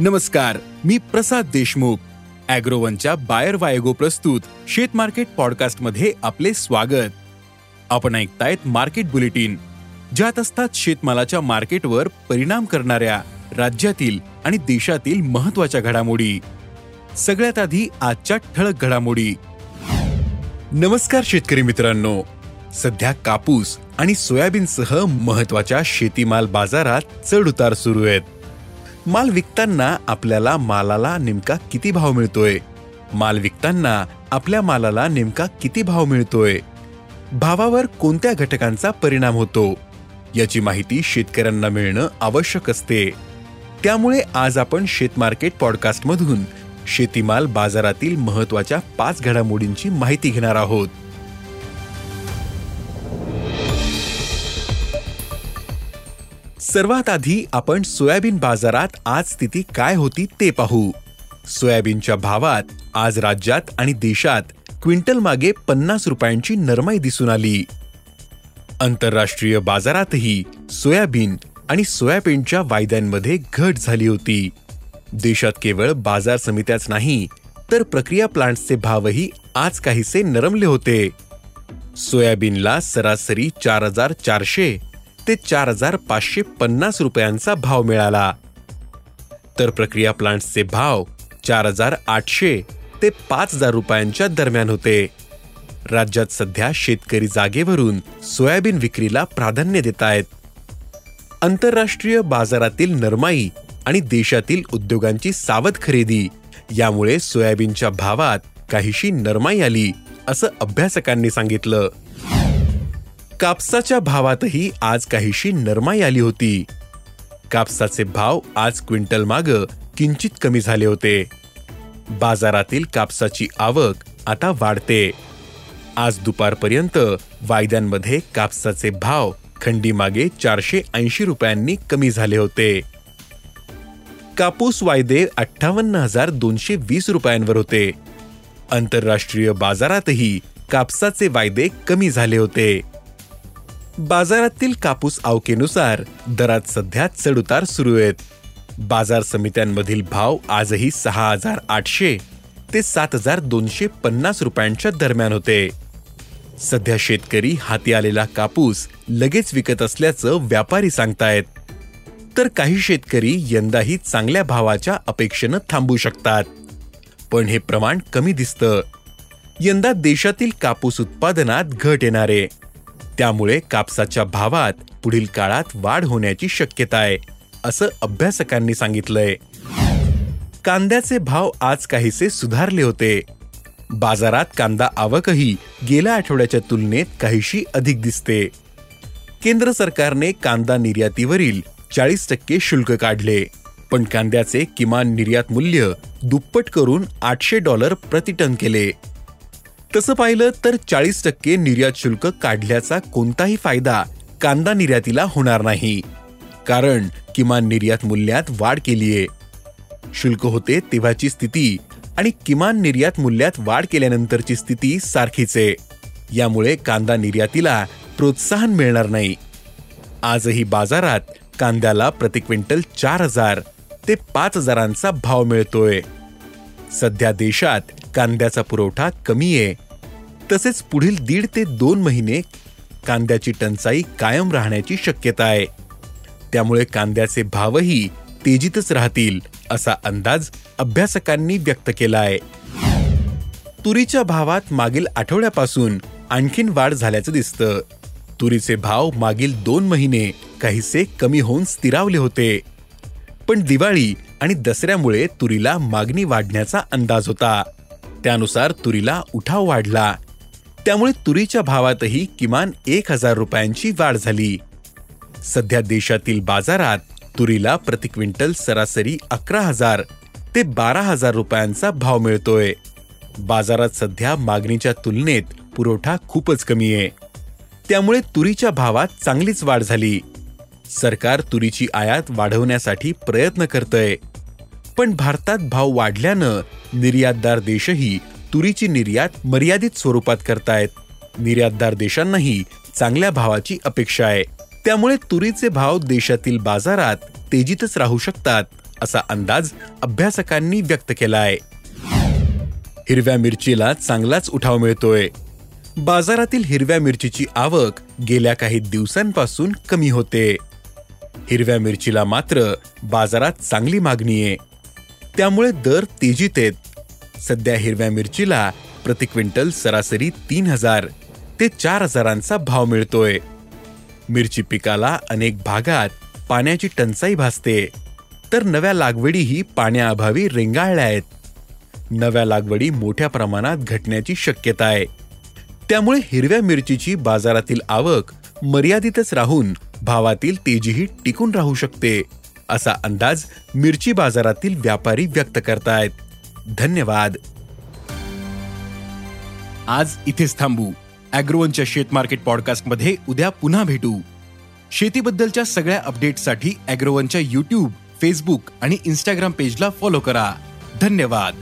नमस्कार मी प्रसाद देशमुख. अॅग्रोवनच्या बायर वायगो प्रस्तुत शेत मार्केट पॉडकास्टमध्ये आपले स्वागत. आपण ऐकतायत मार्केट बुलेटिन. ज्यात असतात शेतमालाच्या मार्केटवर परिणाम करणाऱ्या राज्यातील आणि देशातील महत्त्वाच्या घडामोडी. सगळ्यात आधी आजच्या ठळक घडामोडी. नमस्कार शेतकरी मित्रांनो. सध्या कापूस आणि सोयाबीनसह महत्त्वाच्या शेतीमाल बाजारात चढ उतार सुरू आहेत. माल विकताना आपल्याला मालाला नेमका किती भाव मिळतोय? माल विकताना आपल्या मालाला नेमका किती भाव मिळतोय? भावावर कोणत्या घटकांचा परिणाम होतो? याची माहिती शेतकऱ्यांना मिळणं आवश्यक असते. त्यामुळे आज आपण शेतमार्केट पॉडकास्टमधून शेतीमाल बाजारातील महत्त्वाच्या पाच घडामोडींची माहिती घेणार आहोत. सर्वात आधी आपण सोयाबीन बाजारात आज स्थिती काय होती ते पाहू. सोयाबीनच्या भावात आज राज्यात आणि देशात क्विंटल मागे पन्नास रुपयांची नरमाई दिसून आली. आंतरराष्ट्रीय बाजारातही सोयाबीन आणि सोयाबीनच्या वायद्यांमध्ये घट झाली होती. देशात केवळ बाजार समित्याच नाही तर प्रक्रिया प्लांट्सचे भावही आज काहीसे नरमले होते. सोयाबीनला सरासरी चार हजार चारशे ते चार हजार पाचशे पन्नास रुपयांचा भाव मिळाला. तर प्रक्रिया प्लांट्सचे भाव चार हजार आठशे ते पाच हजार रुपयांच्या दरम्यान होते. राज्यात सध्या शेतकरी जागेवरून सोयाबीन विक्रीला प्राधान्य देत आहेत आंतरराष्ट्रीय बाजारातील नरमाई आणि देशातील उद्योगांची सावध खरेदी यामुळे सोयाबीनच्या भावात काहीशी नरमाई आली असं अभ्यासकांनी सांगितलं. कापसाच्या भावातही आज काहीशी नरमाई आली होती. कापसाचे भाव आज क्विंटल माग किंचित कमी झाले होते. बाजारातील कापसाची आवक आता वाढते. आज दुपारपर्यंत वायद्यांमध्ये कापसाचे भाव खंडीमागे चारशे ऐंशी रुपयांनी कमी झाले होते. कापूस वायदे अठ्ठावन्न हजार दोनशे वीस रुपयांवर होते. आंतरराष्ट्रीय बाजारातही कापसाचे वायदे कमी झाले होते. बाजारातील कापूस आवकेनुसार दरात सध्या चढउतार सुरू आहेत. बाजार समित्यांमधील भाव आजही सहा हजार आठशे ते सात हजार दोनशे पन्नास रुपयांच्या दरम्यान होते. सध्या शेतकरी हाती आलेला कापूस लगेच विकत असल्याचं व्यापारी सांगतायत. तर काही शेतकरी यंदाही चांगल्या भावाच्या अपेक्षेनं थांबू शकतात. पण हे प्रमाण कमी दिसतं. यंदा देशातील कापूस उत्पादनात घट येणारे. त्यामुळे कापसाच्या भावात पुढील काळात वाढ होण्याची शक्यता आहे असं अभ्यासकांनी सांगितलंय. कांद्याचे भाव आज काहीसे सुधारले होते. बाजारात कांदा आवकही गेल्या आठवड्याच्या तुलनेत काहीशी अधिक दिसते. केंद्र सरकारने कांदा निर्यातीवरील चाळीस टक्के शुल्क काढले पण कांद्याचे किमान निर्यात मूल्य दुप्पट करून आठशे डॉलर प्रतिटन केले. तसं पाहिलं तर चाळीस टक्के निर्यात शुल्क काढल्याचा कोणताही फायदा कांदा निर्यातीला होणार नाही. कारण किमान निर्यात मूल्यात वाढ केलीये. शुल्क होते तेव्हाची स्थिती आणि किमान निर्यात मूल्यात वाढ केल्यानंतरची स्थिती सारखीच. आहे यामुळे कांदा निर्यातीला प्रोत्साहन मिळणार नाही. आजही बाजारात कांद्याला प्रति क्विंटल चार हजार ते पाच हजारांचा भाव मिळतोय. सध्या देशात कांद्याचा पुरवठा कमी आहे. तसेच पुढील दीड ते दोन महिने कांद्याची टंचाई कायम राहण्याची शक्यता आहे. त्यामुळे कांद्याचे भावही तेजीतच राहतील असा अंदाज अभ्यासकांनी व्यक्त केला आहे. तुरीच्या भावात मागील आठवड्यापासून आणखीन वाढ झाल्याचं दिसतं. तुरीचे भाव मागील दोन महिने काहीसे कमी होऊन स्थिरावले होते. पण दिवाळी आणि दसऱ्यामुळे तुरीला मागणी वाढण्याचा अंदाज होता. त्यानुसार तुरीला उठाव वाढला. त्यामुळे तुरीच्या भावातही किमान एक हजार रुपयांची वाढ झाली. सध्या देशातील बाजारात तुरीला प्रति क्विंटल सरासरी अकरा हजार ते बारा हजार रुपयांचा भाव मिळतोय. बाजारात सध्या मागणीच्या तुलनेत पुरवठा खूपच कमी आहे. त्यामुळे तुरीच्या भावात चांगलीच वाढ झाली. सरकार तुरीची आयात वाढवण्यासाठी प्रयत्न करतय. पण भारतात भाव वाढल्यानं निर्यातदार देशही तुरीची निर्यात मर्यादित स्वरूपात करतायत. निर्यातदार देशांनाही चांगल्या भावाची अपेक्षा आहे. त्यामुळे तुरीचे भाव देशातील बाजारात तेजीतच राहू शकतात असा अंदाज अभ्यासकांनी व्यक्त केला आहे हिरव्या मिरचीला चांगलाच उठाव मिळतोय. बाजारातील हिरव्या मिरचीची आवक गेल्या काही दिवसांपासून कमी होते. हिरव्या मिरचीला मात्र बाजारात चांगली मागणी आहे. त्यामुळे दर तेजीत आहेत सध्या हिरव्या मिरचीला प्रति क्विंटल सरासरी तीन हजार ते चार हजारांचा भाव मिळतोय. मिरची पिकाला अनेक भागात पाण्याची टंचाई भासते. तर नव्या लागवडीही पाण्याअभावी रेंगाळल्या आहेत. नव्या लागवडी मोठ्या प्रमाणात घटण्याची शक्यता आहे. त्यामुळे हिरव्या मिरचीची बाजारातील आवक मर्यादितच राहून भावातील तेजीही टिकून राहू शकते असा अंदाज मिरची बाजारातील व्यापारी व्यक्त करतायत. धन्यवाद. आज इथेच थांबू. अॅग्रोवनच्या शेत मार्केट पॉडकास्टमध्ये उद्या पुन्हा भेटू. शेतीबद्दलच्या सगळ्या अपडेटसाठी अॅग्रोवनच्या युट्यूब फेसबुक आणि इन्स्टाग्राम पेजला फॉलो करा. धन्यवाद.